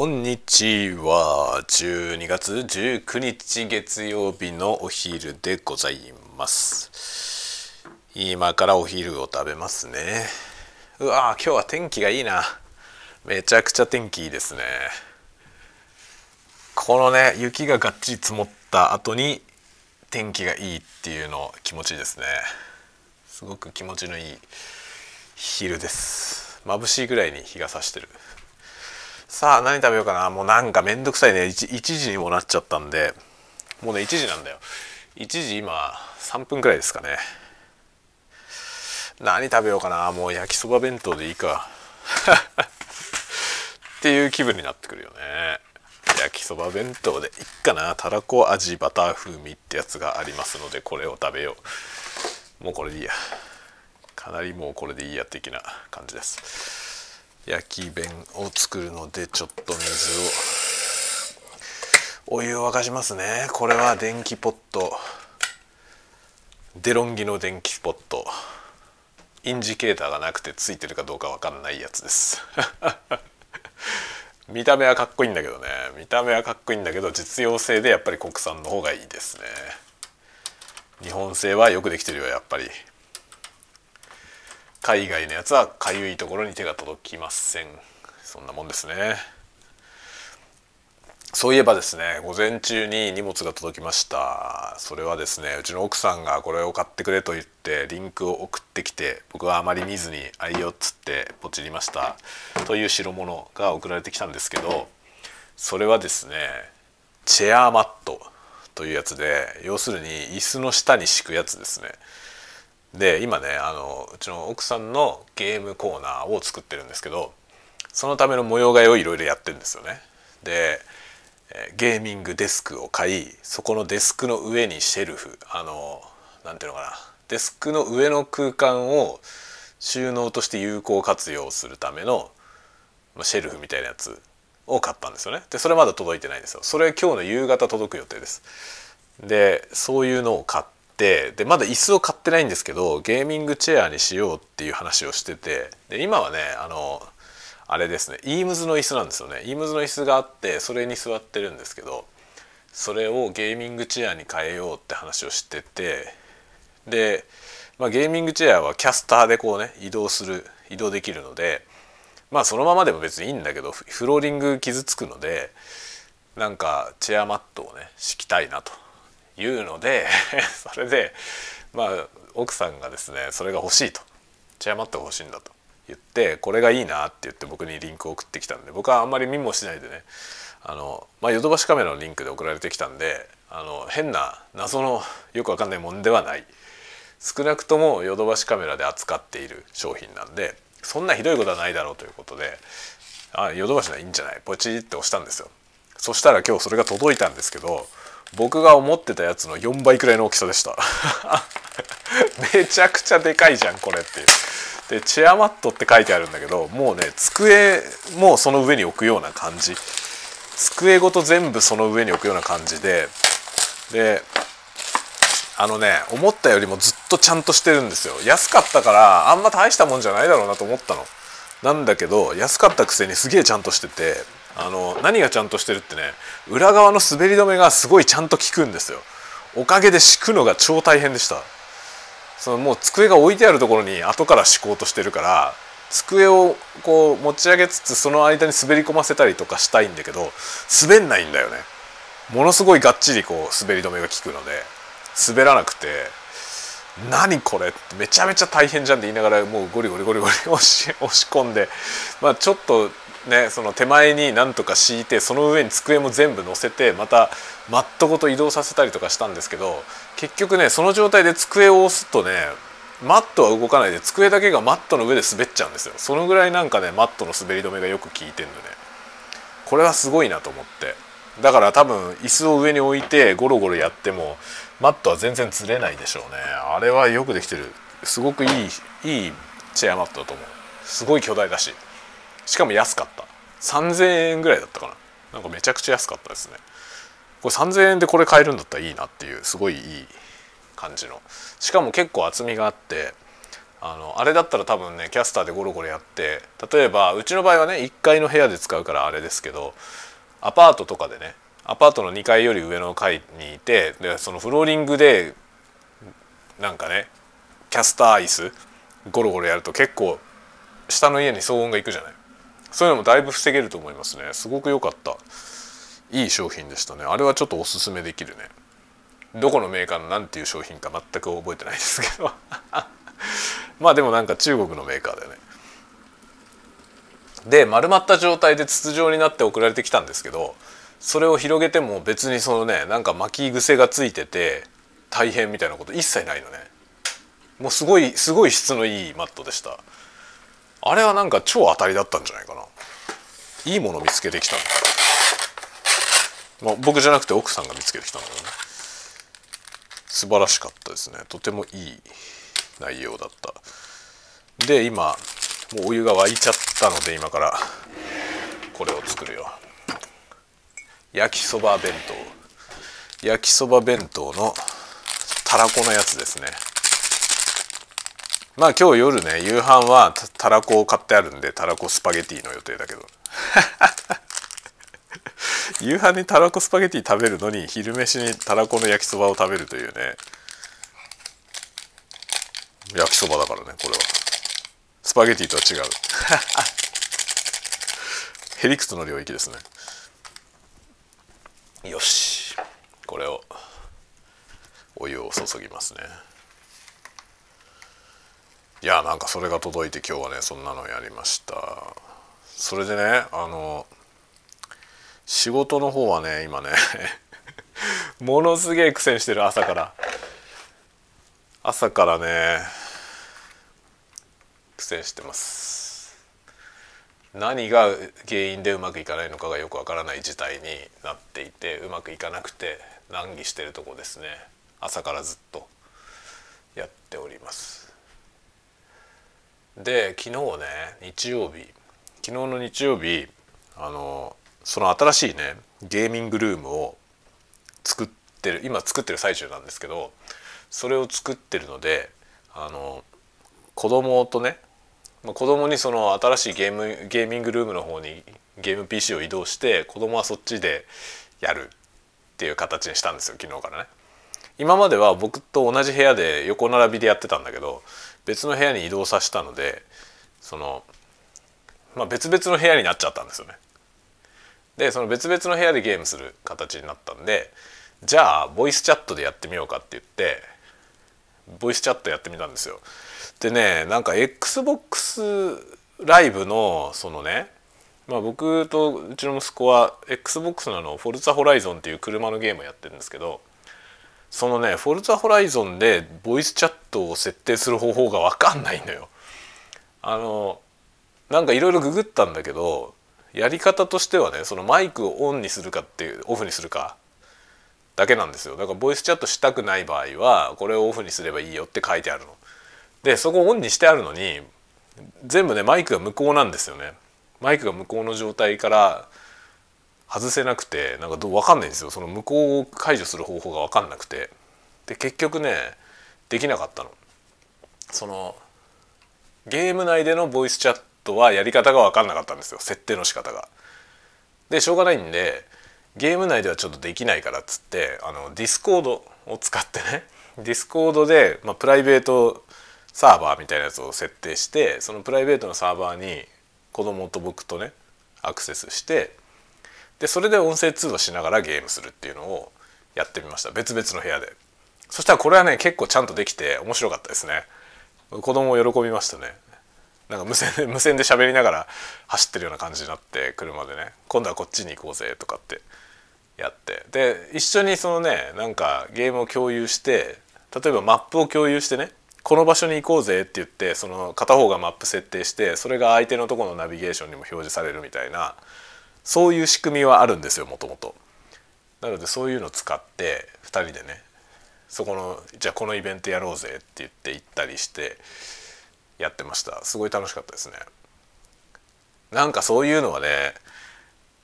こんにちは。12月19日月曜日のお昼でございます。今からお昼を食べますね。うわ今日は天気がいいな。めちゃくちゃ天気いいですね。このね雪ががっちり積もった後に天気がいいっていうの気持ちいいですね。すごく気持ちのいい昼です。眩しいぐらいに日が差してる。さあ何食べようかな。もうなんかめんどくさいね。1, 1時にもなっちゃったんで。もうね1時なんだよ。1時今3分くらいですかね。何食べようかな。もう焼きそば弁当でいいか。っていう気分になってくるよね。焼きそば弁当でいっかな。たらこ味バター風味ってやつがありますのでこれを食べよう。もうこれでいいや。かなりもうこれでいいや的な感じです。焼き弁を作るのでちょっと水をお湯を沸かしますね。これは電気ポット。デロンギの電気ポット。インジケーターがなくてついてるかどうかわかんないやつです。見た目はかっこいいんだけどね。見た目はかっこいいんだけど実用性でやっぱり国産の方がいいですね。日本製はよくできてるよやっぱり。海外のやつはかゆいところに手が届きません。そんなもんですね。そういえばですね午前中に荷物が届きました。それはですねうちの奥さんがこれを買ってくれと言ってリンクを送ってきて僕はあまり見ずに「あいよ」っつってポチりました。という代物が送られてきたんですけどそれはですねチェアマットというやつで要するに椅子の下に敷くやつですね。で今ねあのうちの奥さんのゲームコーナーを作ってるんですけどそのための模様替えをいろいろやってるんですよね。でゲーミングデスクを買いそこのデスクの上にシェルフあの何ていうのかなデスクの上の空間を収納として有効活用するためのシェルフみたいなやつを買ったんですよね。でそれまだ届いてないんですよ。それ今日の夕方届く予定です。でそういうのを買っててでまだ椅子を買ってないんですけどゲーミングチェアにしようっていう話をしててで今はねあのあれですねイームズの椅子なんですよね。イームズの椅子があってそれに座ってるんですけどそれをゲーミングチェアに変えようって話をしててで、まあ、ゲーミングチェアはキャスターでこうね移動する移動できるのでまあそのままでも別にいいんだけどフローリング傷つくのでなんかチェアマットをね敷きたいなと。いうので それでまあ奥さんがですねそれが欲しいと。チェアマットが欲しいんだと言ってこれがいいなって言って僕にリンクを送ってきたんで僕はあんまり見もしないでねあのまあヨドバシカメラのリンクで送られてきたんであの変な謎のよくわかんないもんではない。少なくともヨドバシカメラで扱っている商品なんでそんなひどいことはないだろうということであヨドバシはいいんじゃない？ポチって押したんですよ。そしたら今日それが届いたんですけど僕が思ってたやつの4倍くらいの大きさでした。めちゃくちゃでかいじゃんこれっていう。でチェアマットって書いてあるんだけどもうね机もその上に置くような感じ。机ごと全部その上に置くような感じでであのね思ったよりもずっとちゃんとしてるんですよ。安かったからあんま大したもんじゃないだろうなと思ったの。なんだけど安かったくせにすげえちゃんとしててあの何がちゃんとしてるってね裏側の滑り止めがすごいちゃんと効くんですよ。おかげで敷くのが超大変でした。そのもう机が置いてあるところに後から敷こうとしてるから机をこう持ち上げつつその間に滑り込ませたりとかしたいんだけど滑んないんだよね。ものすごいがっちりこう滑り止めが効くので滑らなくて何これってめちゃめちゃ大変じゃんって言いながらもうゴリゴリゴリゴリ押し押し込んでまあちょっとねその手前になんとか敷いてその上に机も全部乗せてまたマットごと移動させたりとかしたんですけど結局ねその状態で机を押すとねマットは動かないで机だけがマットの上で滑っちゃうんですよ。そのぐらいなんかねマットの滑り止めがよく効いてんのね。これはすごいなと思って。だから多分椅子を上に置いてゴロゴロやってもマットは全然ずれないでしょうね。あれはよくできてる。すごくいいいいチェアマットだと思う。すごい巨大だし。しかも安かった。3000円ぐらいだったかな。なんかめちゃくちゃ安かったですね。これ3000円でこれ買えるんだったらいいなっていうすごいいい感じの。しかも結構厚みがあってあのあれだったら多分ねキャスターでゴロゴロやって例えばうちの場合はね1階の部屋で使うからあれですけどアパートとかでねアパートの2階より上の階にいてでそのフローリングでなんかねキャスター椅子ゴロゴロやると結構下の家に騒音がいくじゃない。そういうのもだいぶ防げると思いますね。すごく良かった。いい商品でしたね。あれはちょっとおすすめできるね。どこのメーカーの何ていう商品か全く覚えてないですけど。まあでもなんか中国のメーカーだよね。で丸まった状態で筒状になって送られてきたんですけどそれを広げても別にそのねなんか巻き癖がついてて大変みたいなこと一切ないのね。もうすごいすごい質のいいマットでした。あれはなんか超当たりだったんじゃないかな。いいもの見つけてきたの。まあ、僕じゃなくて奥さんが見つけてきたんだよね。素晴らしかったですね。とてもいい内容だった。で今もうお湯が沸いちゃったので今からこれを作るよ。焼きそば弁当。焼きそば弁当のたらこのやつですね。まあ今日夜ね夕飯はたらこを買ってあるんでたらこスパゲティの予定だけど。夕飯にたらこスパゲティ食べるのに昼飯にたらこの焼きそばを食べるというね。焼きそばだからねこれは。スパゲティとは違う。へりくつの領域ですね。よし。これをお湯を注ぎますね。いやなんかそれが届いて今日はねそんなのやりました。それでねあの仕事の方はね今ね ものすげえ苦戦してる朝から。朝からね苦戦してます。何が原因でうまくいかないのかがよくわからない事態になっていてうまくいかなくて難儀してるとこですね。朝からずっとやっております。で昨日ね日曜日昨日の日曜日あのその新しいねゲーミングルームを作ってる今作ってる最中なんですけどそれを作ってるのであの子供とね子供にその新しいゲームゲーミングルームの方にゲーム PC を移動して子供はそっちでやるっていう形にしたんですよ昨日からね。今までは僕と同じ部屋で横並びでやってたんだけど別の部屋に移動させたのでその、まあ、別々の部屋になっちゃったんですよね。でその別々の部屋でゲームする形になったんでじゃあボイスチャットでやってみようかって言ってボイスチャットやってみたんですよ。でねなんか XBOX ライブのそのねまあ僕とうちの息子は XBOX のあのフォルツァホライゾンっていう車のゲームをやってるんですけどそのねフォルツァホライゾンでボイスチャットを設定する方法が分かんないのよ。あのなんかいろいろググったんだけどやり方としてはねそのマイクをオンにするかっていうオフにするかだけなんですよだからボイスチャットしたくない場合はこれをオフにすればいいよって書いてあるの。でそこをオンにしてあるのに全部ねマイクが無効なんですよね。マイクが無効の状態から外せなくてなんかどう分かんないんですよその無効を解除する方法が分かんなくてで結局ねできなかったの。そのゲーム内でのボイスチャットはやり方が分かんなかったんですよ設定の仕方が。でしょうがないんでゲーム内ではちょっとできないからっつってあの Discord を使ってね Discord で、まあ、プライベートサーバーみたいなやつを設定してそのプライベートのサーバーに子供と僕とねアクセスしてでそれで音声通話しながらゲームするっていうのをやってみました。別々の部屋で。そしたらこれはね結構ちゃんとできて面白かったですね。子供も喜びましたね。なんか無線で 無線で喋りながら走ってるような感じになって車でね。今度はこっちに行こうぜとかってやって。で一緒にそのねなんかゲームを共有して例えばマップを共有してねこの場所に行こうぜって言ってその片方がマップ設定してそれが相手のとこのナビゲーションにも表示されるみたいなそういう仕組みはあるんですよもともと。なのでそういうのを使って2人でねそこのじゃあこのイベントやろうぜって言って行ったりしてやってました。すごい楽しかったですね。なんかそういうのはね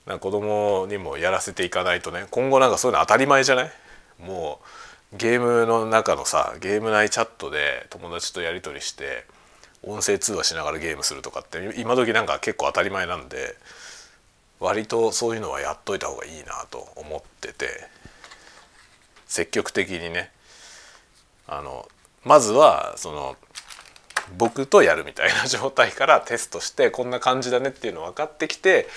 なんか子供にもやらせていかないとね今後なんかそういうの当たり前じゃない？もうゲームの中のさゲーム内チャットで友達とやり取りして音声通話しながらゲームするとかって今時なんか結構当たり前なんで割とそういうのはやっといた方がいいなと思ってて積極的にねあのまずはその僕とやるみたいな 状態からテストしてこんな感じだねっていうの分かってきて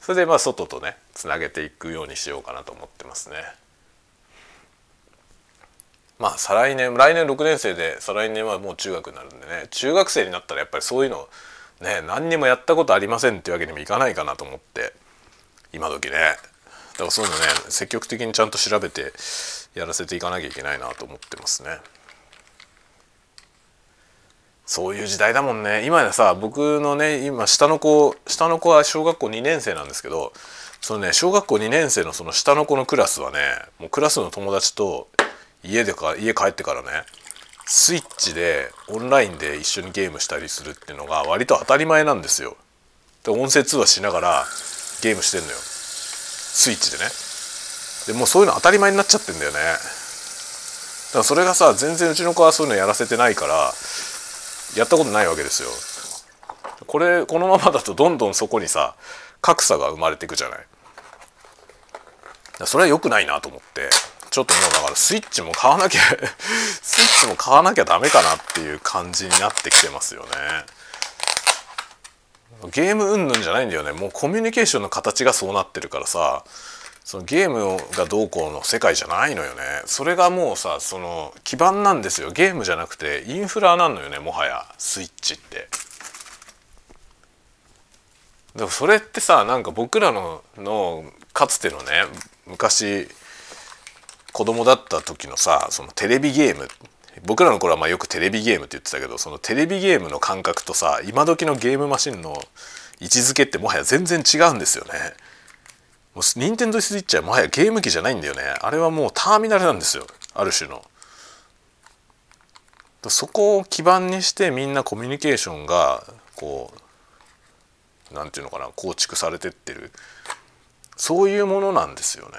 それでまあ外とねつなげていくようにしようかなと思ってますね。まあ再来年来年6年生で再来年はもう中学になるんでね中学生になったらやっぱりそういうのね何にもやったことありませんっていうわけにもいかないかなと思って今時ねだからそういうのね積極的にちゃんと調べてやらせていかなきゃいけないなと思ってますね。そういう時代だもんね今やさ僕のね今下の子下の子は小学校2年生なんですけどそのね小学校2年生のその下の子のクラスはねもうクラスの友達と家でか家帰ってからねスイッチでオンラインで一緒にゲームしたりするっていうのが割と当たり前なんですよ。で音声通話しながらゲームしてんのよスイッチでね。でもうそういうの当たり前になっちゃってんだよね。だからそれがさ全然うちの子はそういうのやらせてないからやったことないわけですよ。これこのままだとどんどんそこにさ格差が生まれていくじゃない。それは良くないなと思ってちょっともうだからスイッチも買わなきゃ スイッチも買わなきゃダメかなっていう感じになってきてますよね。ゲーム云々じゃないんだよね。もうコミュニケーションの形がそうなってるからさそのゲームがどうこうの世界じゃないのよね。それがもうさその基盤なんですよ。ゲームじゃなくてインフラなんのよねもはや。スイッチって。でもそれってさなんか僕らののかつてのね昔子供だった時のさそのテレビゲーム僕らの頃はまあよくテレビゲームって言ってたけどそのテレビゲームの感覚とさ今時のゲームマシンの位置づけってもはや全然違うんですよね。もう任天堂スイッチはもはやゲーム機じゃないんだよねあれはもうターミナルなんですよある種の。そこを基盤にしてみんなコミュニケーションがこうなんていうのかな構築されてってるそういうものなんですよね。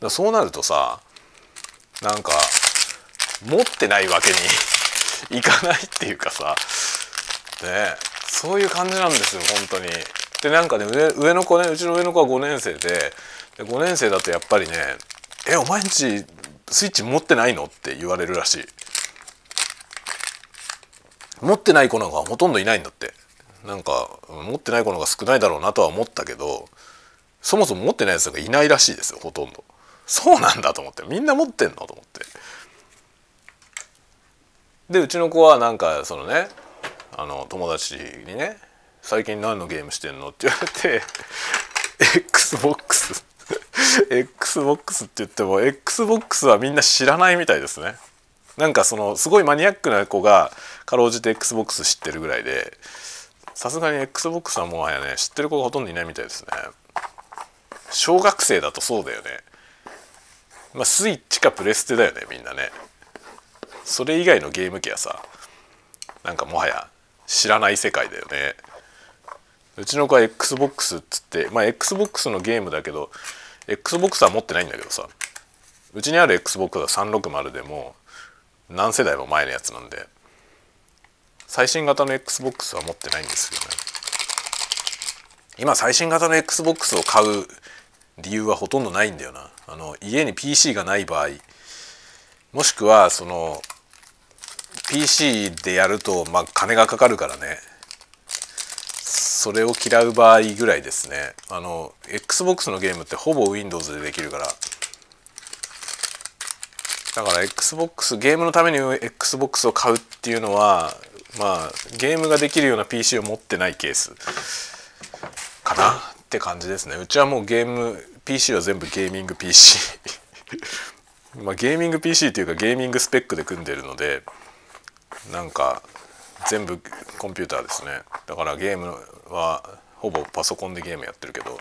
だそうなるとさなんか持ってないわけに いかないっていうかさ。ねそういう感じなんですよ本当に。でなんかね上上の子ねうちの上の子は5年生でで5年生だとやっぱりね「えお前んちスイッチ持ってないの?」って言われるらしい。持ってない子なんかほとんどいないんだって。なんか持ってない子のが少ないだろうなとは思ったけどそもそも持ってないやつがいないらしいですよほとんど。そうなんだと思って。みんな持ってんの？と思ってでうちの子はなんかそのねあの友達にね「最近何のゲームしてんの?」って言われて XBOX XBOX って言っても XBOX はみんな知らないみたいですね。なんかそのすごいマニアックな子がかろうじて XBOX 知ってるぐらいでさすがに XBOX はもはやね知ってる子がほとんどいないみたいですね。小学生だとそうだよね。まあスイッチかプレステだよねみんなね。それ以外のゲーム機はさなんかもはや知らない世界だよね。うちの子は XBOX っつってまあ XBOX のゲームだけど XBOX は持ってないんだけどさうちにある XBOX は360でも何世代も前のやつなんで最新型の XBOX は持ってないんですよね。今最新型の XBOX を買う理由はほとんどないんだよな。あの家に PC がない場合もしくはその PC でやるとまあ金がかかるからね。それを嫌う場合ぐらいですね。あの XBOX のゲームってほぼ Windows でできるから。だから XBOX ゲームのために XBOX を買うっていうのはまあゲームができるような PC を持ってないケース。かなって感じですね。うちはもうゲーム PC は全部ゲーミング PC まあゲーミング PC というかゲーミングスペックで組んでるのでなんか全部コンピューターですね。だからゲームはほぼパソコンでゲームやってるけど。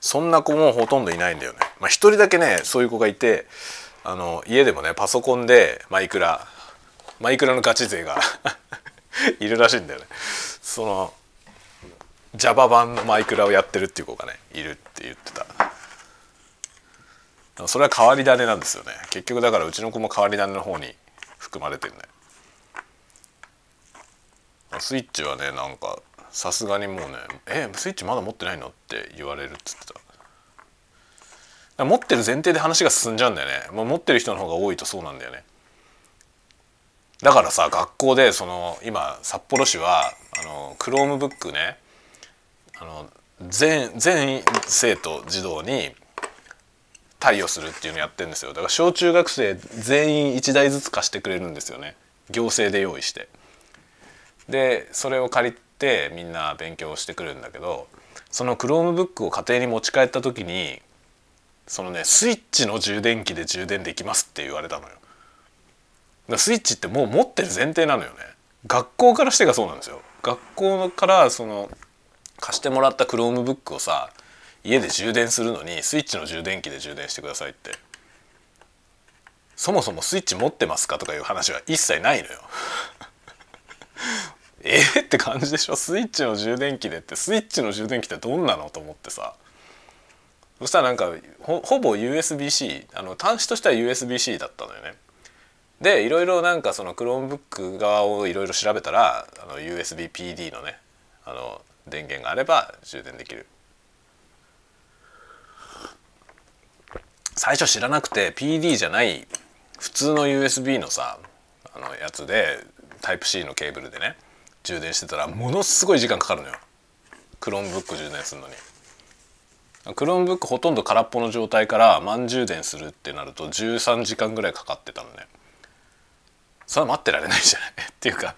そんな子もほとんどいないんだよね。まあ一人だけねそういう子がいてあの家でもねパソコンでマイクラマイクラのガチ勢が いるらしいんだよね。その Java 版のマイクラをやってるっていう子がねいるって言ってた。それは変わり種なんですよね。結局だからうちの子も変わり種の方に含まれてるねスイッチはねなんかさすがにもうね「えスイッチまだ持ってないの?」って言われるっつってた。持ってる前提で話が進んじゃうんだよね。もう持ってる人の方が多いとそうなんだよね。だからさ学校でその今札幌市はあの Chromebook ねあの全全生徒児童に貸与するっていうのやってんですよ。だから小中学生全員1台ずつ貸してくれるんですよね。行政で用意して。でそれを借りてみんな勉強してくるんだけどその Chromebook を家庭に持ち帰った時にそのねスイッチの充電器で充電できますって言われたのよ。だスイッチってもう持ってる前提なのよね。学校からしてがそうなんですよ。学校からその貸してもらった Chromebook をさ家で充電するのにスイッチの充電器で充電してくださいって。そもそもスイッチ持ってますかとかいう話は一切ないのよ。えー、って感じでしょ？スイッチの充電器でってスイッチの充電器ってどんなのと思ってさ。そしたらなんかほぼ USB-C あの端子としては USB-C だったのよね。でいろいろなんかその Chromebook 側をいろいろ調べたらあの USB-PD のねあの電源があれば充電できる。最初知らなくて PD じゃない普通の USB のさあのやつでタイプ C のケーブルでね充電してたらものすごい時間かかるのよ。 Chromebook 充電するのに。 Chromebook ほとんど空っぽの状態から満充電するってなると13時間ぐらいかかってたのね。それは待ってられないじゃない？っていうか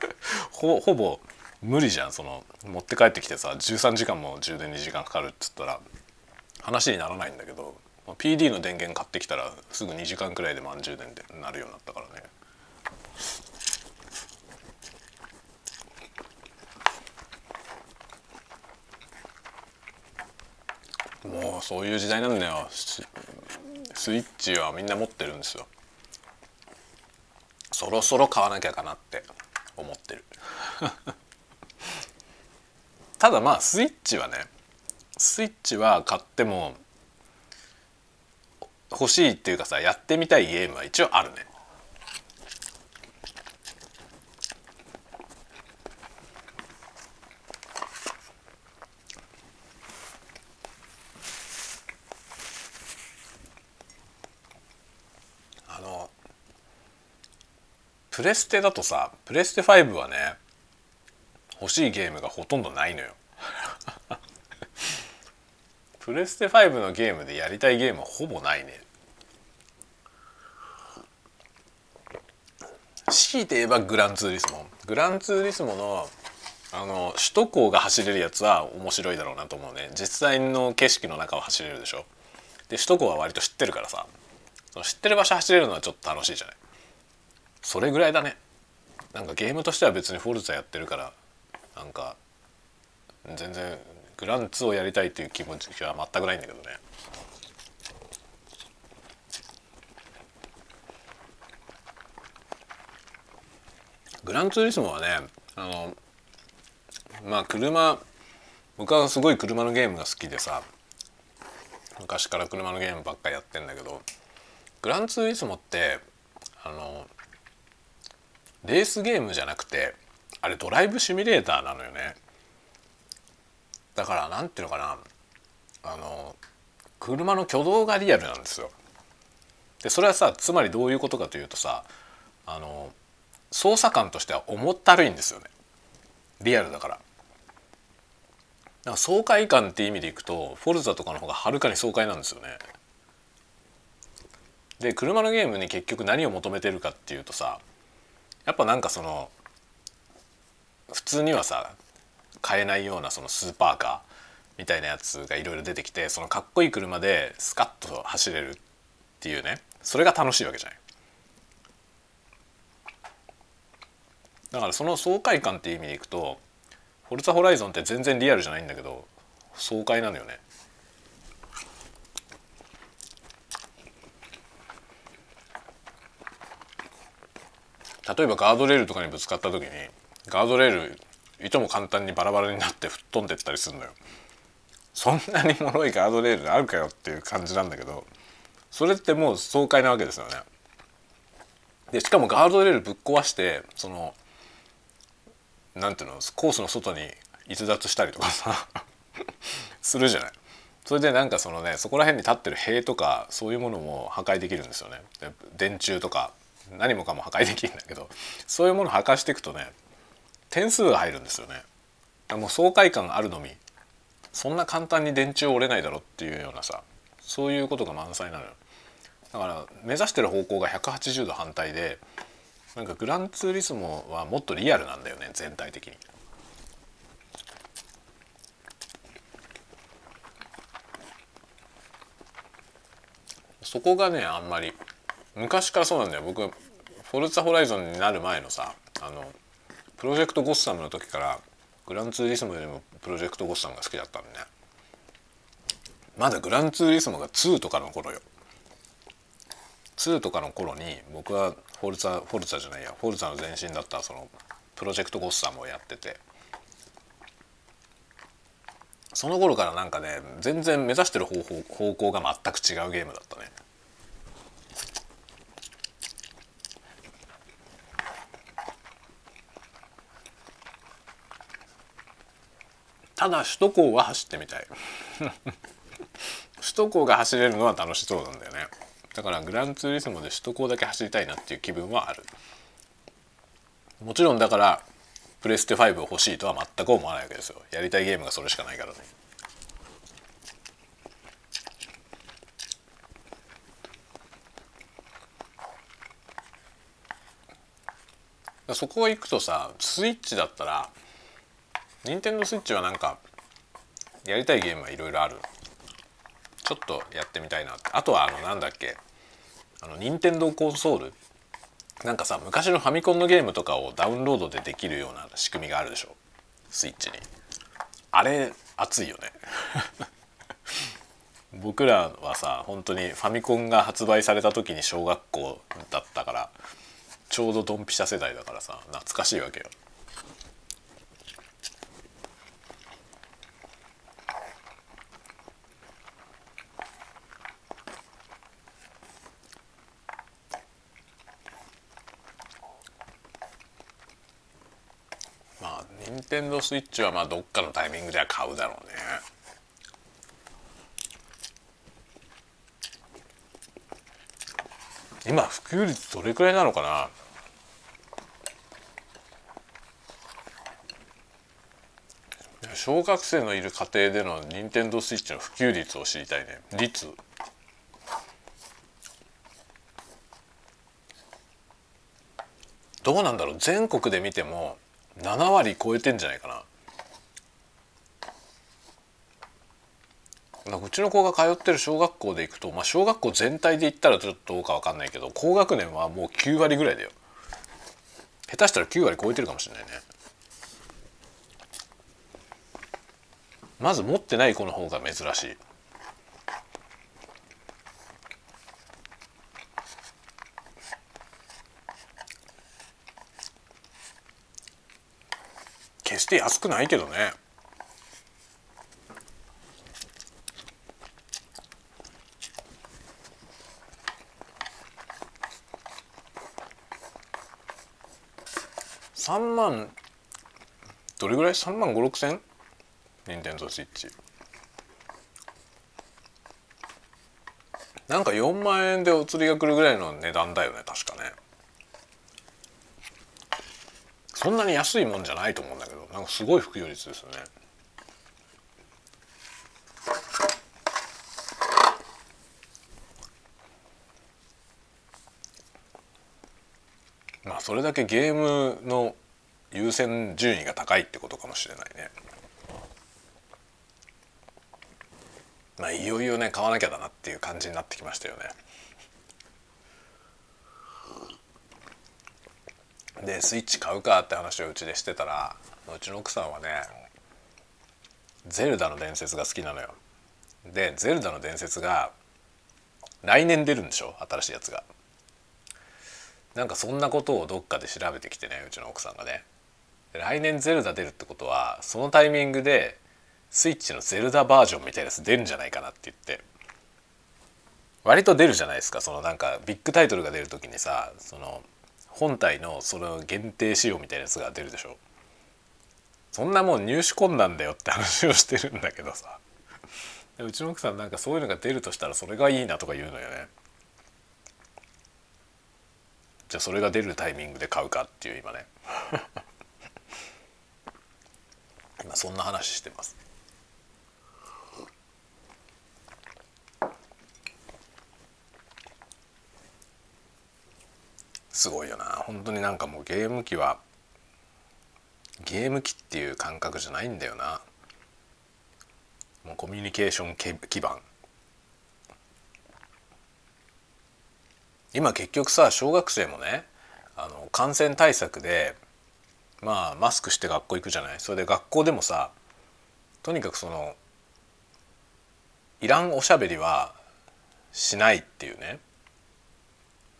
ほぼ無理じゃん。その持って帰ってきてさ13時間も充電に時間かかるっつったら話にならないんだけど PD の電源買ってきたらすぐ2時間くらいで満充電でなるようになったからね。もうそういう時代なんだよ。スイッチはみんな持ってるんですよ。そろそろ買わなきゃかなって思ってる。ただまあスイッチはねスイッチは買っても欲しいっていうかさやってみたいゲームは一応あるね。あのプレステだとさプレステ5はね欲しいゲームがほとんどないのよ。プレステ5のゲームでやりたいゲームはほぼないね。強いて言えばグランツーリスモグランツーリスモのあの首都高が走れるやつは面白いだろうなと思うね。実際の景色の中を走れるでしょ。で首都高は割と知ってるからさ。その知ってる場所走れるのはちょっと楽しいじゃない。それぐらいだね。なんかゲームとしては別にフォルツァやってるからなんか全然グランツをやりたいっていう気持ちは全くないんだけどね。グランツーリスモはねあのまあ車僕はすごい車のゲームが好きでさ昔から車のゲームばっかりやってんだけどグランツーリスモってあのレースゲームじゃなくてあれドライブシミュレーターなのよね。だから何ていうのかなあの車の挙動がリアルなんですよ。でそれはさつまりどういうことかというとさあの操作感としては重ったるいんですよねリアルだから。だから爽快感っていう意味でいくとフォルザとかの方がはるかに爽快なんですよね。で車のゲームに結局何を求めてるかっていうとさやっぱなんかその普通にはさ買えないようなそのスーパーカーみたいなやつがいろいろ出てきてそのかっこいい車でスカッと走れるっていうねそれが楽しいわけじゃない。だからその爽快感っていう意味でいくと「フォルツァホライゾン」って全然リアルじゃないんだけど爽快なのよね。例えばガードレールとかにぶつかった時にガードレールいとも簡単にバラバラになって吹っ飛んでったりするのよ。そんなに脆いガードレールあるかよっていう感じなんだけどそれってもう爽快なわけですよね。でしかもガードレールぶっ壊してそのなんていうのコースの外に逸脱したりとかさ するじゃない。それでなんかそのねそこら辺に立ってる塀とかそういうものも破壊できるんですよね。電柱とか何もかも破壊できるんだけどそういうもの破壊していくとね点数が入るんですよね。もう爽快感あるのみそんな簡単に電柱折れないだろっていうようなさそういうことが満載なのよ。だから目指してる方向が180度反対でなんかグランツーリスモはもっとリアルなんだよね全体的に。そこがねあんまり昔からそうなんだよ僕フォルツァホライゾンになる前のさあのプロジェクトゴッサムの時からグランツーリスモよりもプロジェクトゴッサムが好きだったんでね。まだグランツーリスモが2とかの頃よ。2とかの頃に僕はフォルツァフォルツァじゃないやフォルツァの前身だったそのプロジェクトゴッサムをやってて。その頃からなんかね全然目指してる方法方向が全く違うゲームだったね。ただ首都高は走ってみたい。首都高が走れるのは楽しそうなんだよね。だからグランツーリスモで首都高だけ走りたいなっていう気分はある。もちろんだからプレステ5を欲しいとは全く思わないわけですよ。やりたいゲームがそれしかないからね。そこ行くとさスイッチだったら任天堂スイッチはなんかやりたいゲームはいろいろある。ちょっとやってみたいなあとはあのなんだっけあの任天堂コンソールなんかさ昔のファミコンのゲームとかをダウンロードでできるような仕組みがあるでしょ？スイッチに。あれ熱いよね。僕らはさ本当にファミコンが発売された時に小学校だったからちょうどドンピシャ世代だからさ懐かしいわけよまあ任天堂スイッチはまあどっかのタイミングでは買うだろうね。今普及率どれくらいなのかな？小学生のいる家庭での任天堂スイッチの普及率を知りたいね。率。どうなんだろう？全国で見ても7割超えてんじゃないかな。うちの子が通ってる小学校で行くと、まあ、小学校全体で言ったらちょっとどうか分かんないけど高学年はもう9割ぐらいだよ。下手したら9割超えてるかもしれないね。まず持ってない子の方が珍しい。決して安くないけどね。3万どれぐらい？3万5 6千？任天堂スイッチなんか4万円でお釣りが来るぐらいの値段だよね確かね。そんなに安いもんじゃないと思うんだけどなんかすごい普及率ですよね。まあそれだけゲームの優先順位が高いってことかもしれないね。まあいよいよね買わなきゃだなっていう感じになってきましたよね。でスイッチ買うかって話をうちでしてたらうちの奥さんはね「ゼルダの伝説」が好きなのよ。で「ゼルダの伝説」が来年出るんでしょ？新しいやつが。なんかそんなことをどっかで調べてきてねうちの奥さんがね。来年ゼルダ出るってことはそのタイミングでスイッチのゼルダバージョンみたいなやつ出るんじゃないかなって言って。割と出るじゃないですか。そのなんかビッグタイトルが出る時にさその本体のその限定仕様みたいなやつが出るでしょ？そんなもん入手困難だよって話をしてるんだけどさ。うちの奥さんなんかそういうのが出るとしたらそれがいいなとか言うのよね。じゃあそれが出るタイミングで買うかっていう今ね。今そんな話してます。すごいよな。本当になんかもうゲーム機はゲーム機っていう感覚じゃないんだよな。もうコミュニケーション基盤。今結局さ小学生もねあの感染対策でまあマスクして学校行くじゃない？それで学校でもさとにかくそのいらんおしゃべりはしないっていうね。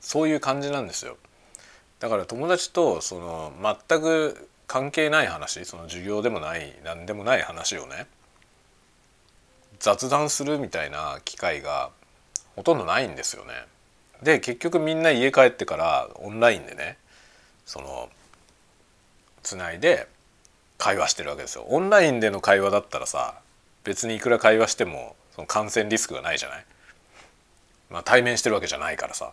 そういう感じなんですよ。だから友達とその全く関係ない話その授業でもない何でもない話をね雑談するみたいな機会がほとんどないんですよね。で結局みんな家帰ってからオンラインでねそのつないで会話してるわけですよ。オンラインでの会話だったらさ別にいくら会話してもその感染リスクがないじゃない？まあ、対面してるわけじゃないからさ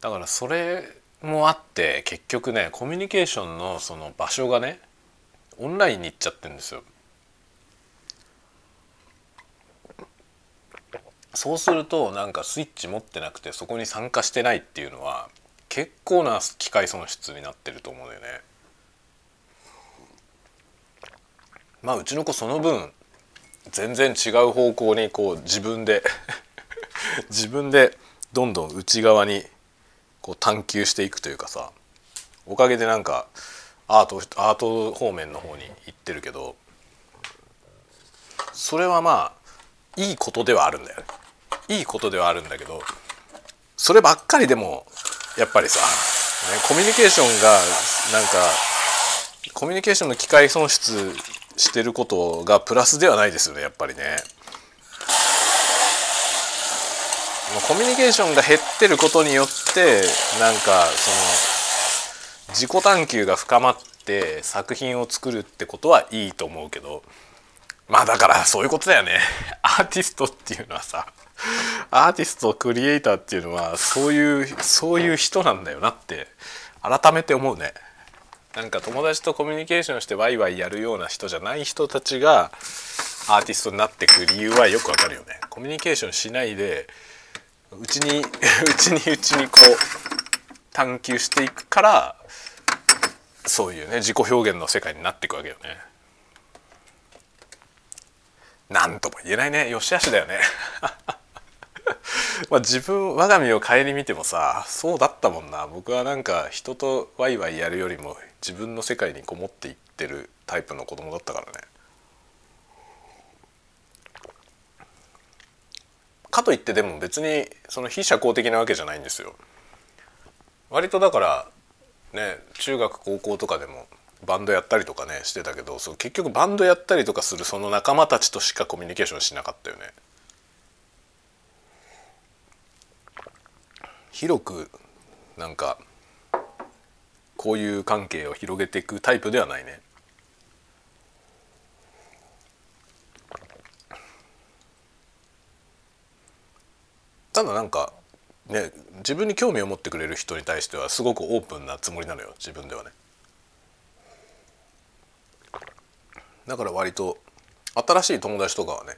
だからそれもあって結局ねコミュニケーションのその場所がねオンラインに行っちゃってるんですよ。そうするとなんかスイッチ持ってなくてそこに参加してないっていうのは結構な機械損失になってると思うんだよね。まあうちの子その分全然違う方向にこう自分で 自分でどんどん内側にこう探求していくというかさおかげでなんかアートアート方面の方に行ってるけどそれはまあいいことではあるんだよねいいことではあるんだけどそればっかりでもやっぱりさ、ね、コミュニケーションがなんかコミュニケーションの機会損失してることがプラスではないですよねやっぱりね。コミュニケーションが減ってることによってなんかその自己探求が深まって作品を作るってことはいいと思うけどまあだからそういうことだよね。アーティストっていうのはさアーティストクリエイターっていうのはそういうそういう人なんだよなって改めて思うね。なんか友達とコミュニケーションしてワイワイやるような人じゃない人たちがアーティストになってく理由はよくわかるよね。コミュニケーションしないでうちに うちにうちにこう探求していくからそういうね自己表現の世界になっていくわけよね。なんとも言えないねよしあしだよね。まあ自分我が身を顧みてもさそうだったもんな僕はなんか人とワイワイやるよりも自分の世界にこもっていってるタイプの子供だったからね。かといってでも別にその非社交的なわけじゃないんですよ。割とだからね中学高校とかでもバンドやったりとかねしてたけどそう結局バンドやったりとかするその仲間たちとしかコミュニケーションしなかったよね。広くなんかこういう関係を広げていくタイプではないね。ただなんかね自分に興味を持ってくれる人に対してはすごくオープンなつもりなのよ自分ではね。だから割と新しい友達とかはね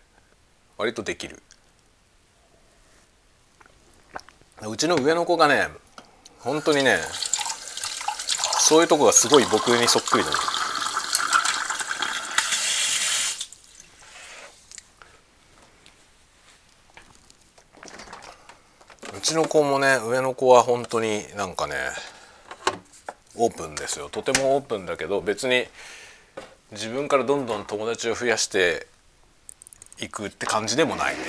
割とできる。うちの上の子がね本当にねそういうとこがすごい僕にそっくりなの。ちの子もね上の子は本当になんかねオープンですよ。とてもオープンだけど別に自分からどんどん友達を増やしていくって感じでもない。ね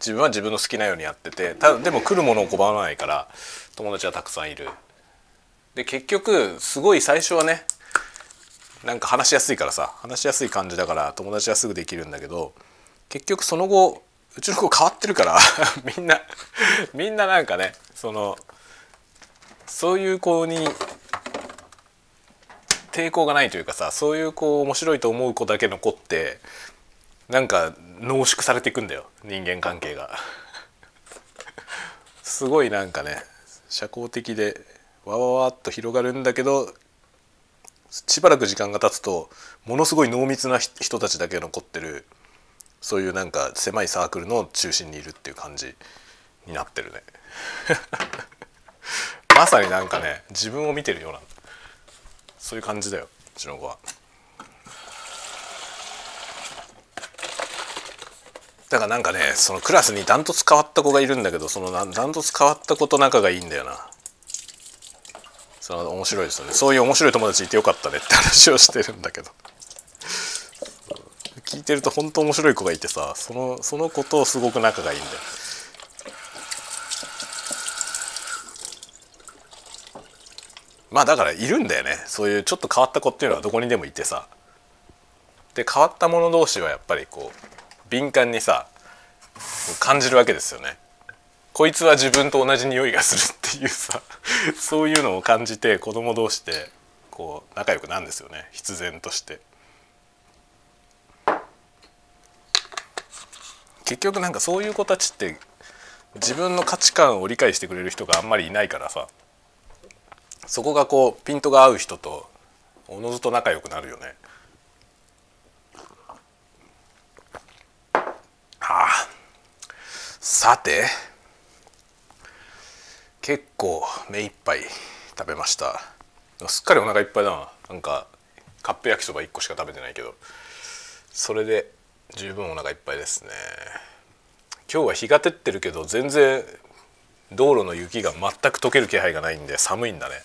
自分は自分の好きなようにやっててただでも来るものを拒まないから友達はたくさんいる。で結局すごい最初はねなんか話しやすいからさ話しやすい感じだから友達はすぐできるんだけど結局その後うちの子変わってるから みんなみんななんかねそのそういう子に抵抗がないというかさそういう子面白いと思う子だけ残ってなんか濃縮されていくんだよ人間関係が。すごいなんかね社交的でわわわっと広がるんだけどしばらく時間が経つとものすごい濃密な人たちだけ残ってる。そういうなんか狭いサークルの中心にいるっていう感じになってるね。まさになんかね自分を見てるようなそういう感じだようちの子は。だからなんかねそのクラスにダントツ変わった子がいるんだけどそのダントツ変わった子と仲がいいんだよな。その面白いですよね。そういう面白い友達いてよかったねって話をしてるんだけど。聞いてると本当面白い子がいてさそのその子とすごく仲がいいんだよまあだからいるんだよねそういうちょっと変わった子っていうのはどこにでもいてさで変わった者同士はやっぱりこう敏感にさ感じるわけですよね。こいつは自分と同じ匂いがするっていうさそういうのを感じて子供同士でこう仲良くなるんですよね必然として。結局なんかそういう子たちって自分の価値観を理解してくれる人があんまりいないからさそこがこうピントが合う人とおのずと仲良くなるよね。はあ。さて結構目いっぱい食べました。すっかりお腹いっぱいだな。なんかカップ焼きそば1個しか食べてないけど。それで十分お腹いっぱいですね。今日は日が照ってるけど全然道路の雪が全く溶ける気配がないんで寒いんだね。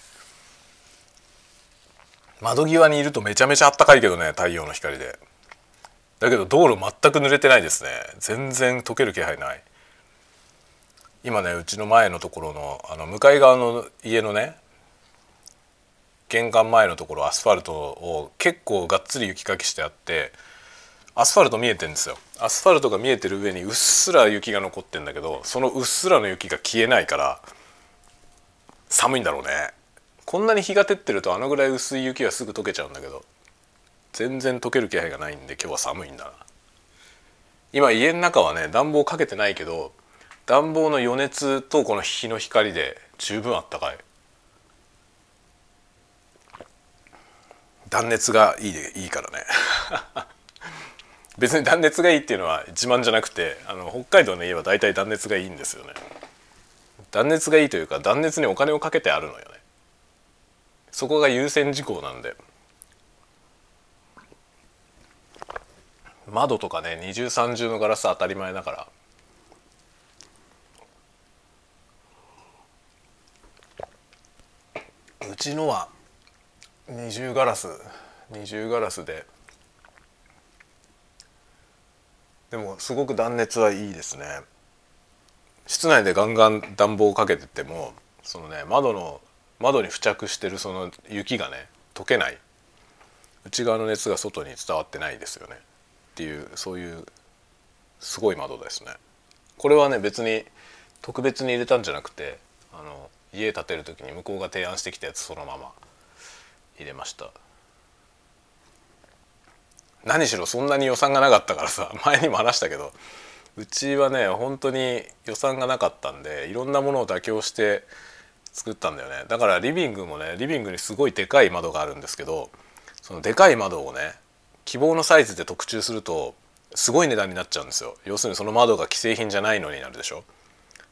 窓際にいるとめちゃめちゃあったかいけどね太陽の光で。だけど道路全く濡れてないですね。全然溶ける気配ない。今ねうちの前のところのあの向かい側の家のね玄関前のところアスファルトを結構がっつり雪かきしてあってアスファルト見えてんですよ。アスファルトが見えてる上にうっすら雪が残ってんだけどそのうっすらの雪が消えないから寒いんだろうね。こんなに日が照ってるとあのぐらい薄い雪はすぐ溶けちゃうんだけど全然溶ける気配がないんで今日は寒いんだな。今家の中はね暖房かけてないけど暖房の余熱とこの日の光で十分あったかい。断熱がいいでいいからね。別に断熱がいいっていうのは自慢じゃなくてあの北海道の家は大体断熱がいいんですよね。断熱がいいというか断熱にお金をかけてあるのよね。そこが優先事項なんで。窓とかね二重三重のガラス当たり前だから。うちのは二重ガラス二重ガラスででもすごく断熱はいいですね。室内でガンガン暖房をかけててもそのね窓の窓に付着してるその雪がね溶けない。内側の熱が外に伝わってないですよね。っていうそういうすごい窓ですね。これはね別に特別に入れたんじゃなくてあの家建てる時に向こうが提案してきたやつそのまま入れました。何しろそんなに予算がなかったからさ 前にも話したけどうちはね本当に予算がなかったんでいろんなものを妥協して作ったんだよね。だからリビングもねリビングにすごいでかい窓があるんですけどそのでかい窓をね希望のサイズで特注するとすごい値段になっちゃうんですよ。要するにその窓が既製品じゃないのになるでしょ。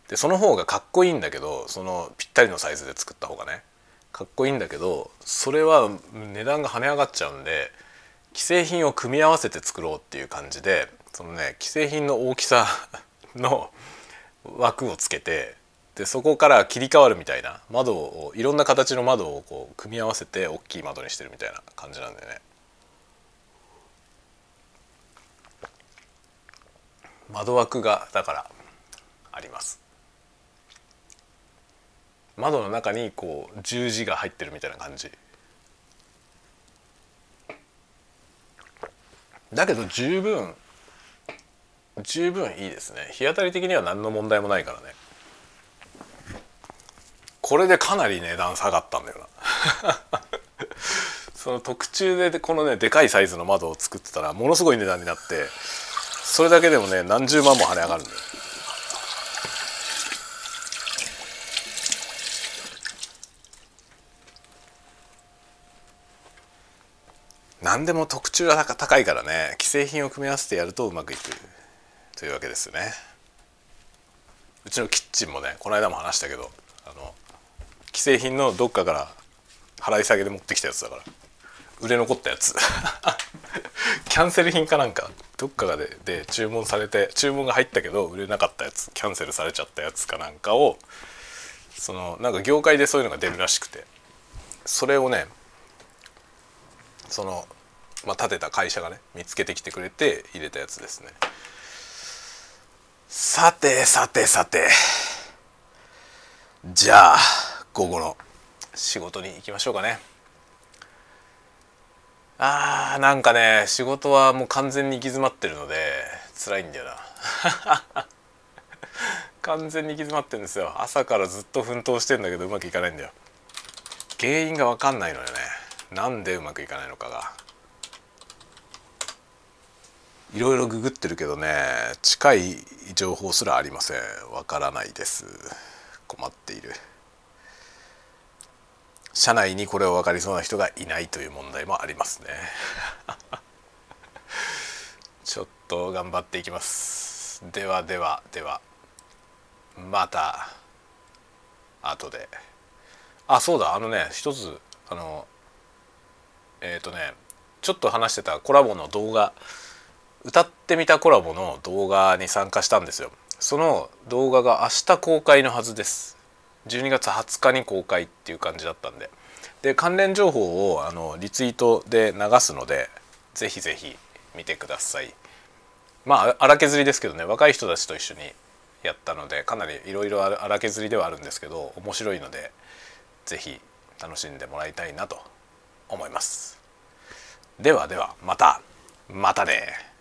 でその方がかっこいいんだけどそのぴったりのサイズで作った方がねかっこいいんだけどそれは値段が跳ね上がっちゃうんで既製品を組み合わせて作ろうっていう感じでそのね既製品の大きさの 枠をつけてでそこから切り替わるみたいな窓をいろんな形の窓をこう組み合わせて大きい窓にしてるみたいな感じなんでね。窓枠がだからあります。窓の中にこう十字が入ってるみたいな感じ。だけど十分十分いいですね。日当たり的には何の問題もないからね。これでかなり値段下がったんだよな。その特注でこのねでかいサイズの窓を作ってたらものすごい値段になってそれだけでもね何十万も跳ね上がるんだよ。何でも特注は高いからね既製品を組み合わせてやるとうまくいく。というわけですね。うちのキッチンもねこの間も話したけどあの既製品のどっかから払い下げで持ってきたやつだから。売れ残ったやつ。キャンセル品かなんかどっかでで注文されて注文が入ったけど売れなかったやつキャンセルされちゃったやつかなんかをそのなんか業界でそういうのが出るらしくて。それをねその、まあ、建てた会社がね見つけてきてくれて入れたやつですね。さてさてさて。じゃあ午後の仕事に行きましょうかね。あーなんかね仕事はもう完全に行き詰まってるので辛いんだよな。完全に行き詰まってるんですよ。朝からずっと奮闘してんだけどうまくいかないんだよ。原因が分かんないのよね。なんでうまくいかないのかが。いろいろググってるけどね近い情報すらありません。わからないです。困っている。社内にこれを分かりそうな人がいないという問題もありますね。ちょっと頑張っていきます。ではではでは。また後で。あそうだ。あのね一つあのえっ、ー、とねちょっと話してたコラボの動画歌ってみたコラボの動画に参加したんですよ。その動画が明日公開のはずです。12月20日に公開っていう感じだったんで。で関連情報をあのリツイートで流すのでぜひぜひ見てください。まあ荒削りですけどね。若い人たちと一緒にやったのでかなりいろいろ荒削りではあるんですけど面白いのでぜひ楽しんでもらいたいなと思います。ではではまたまたね。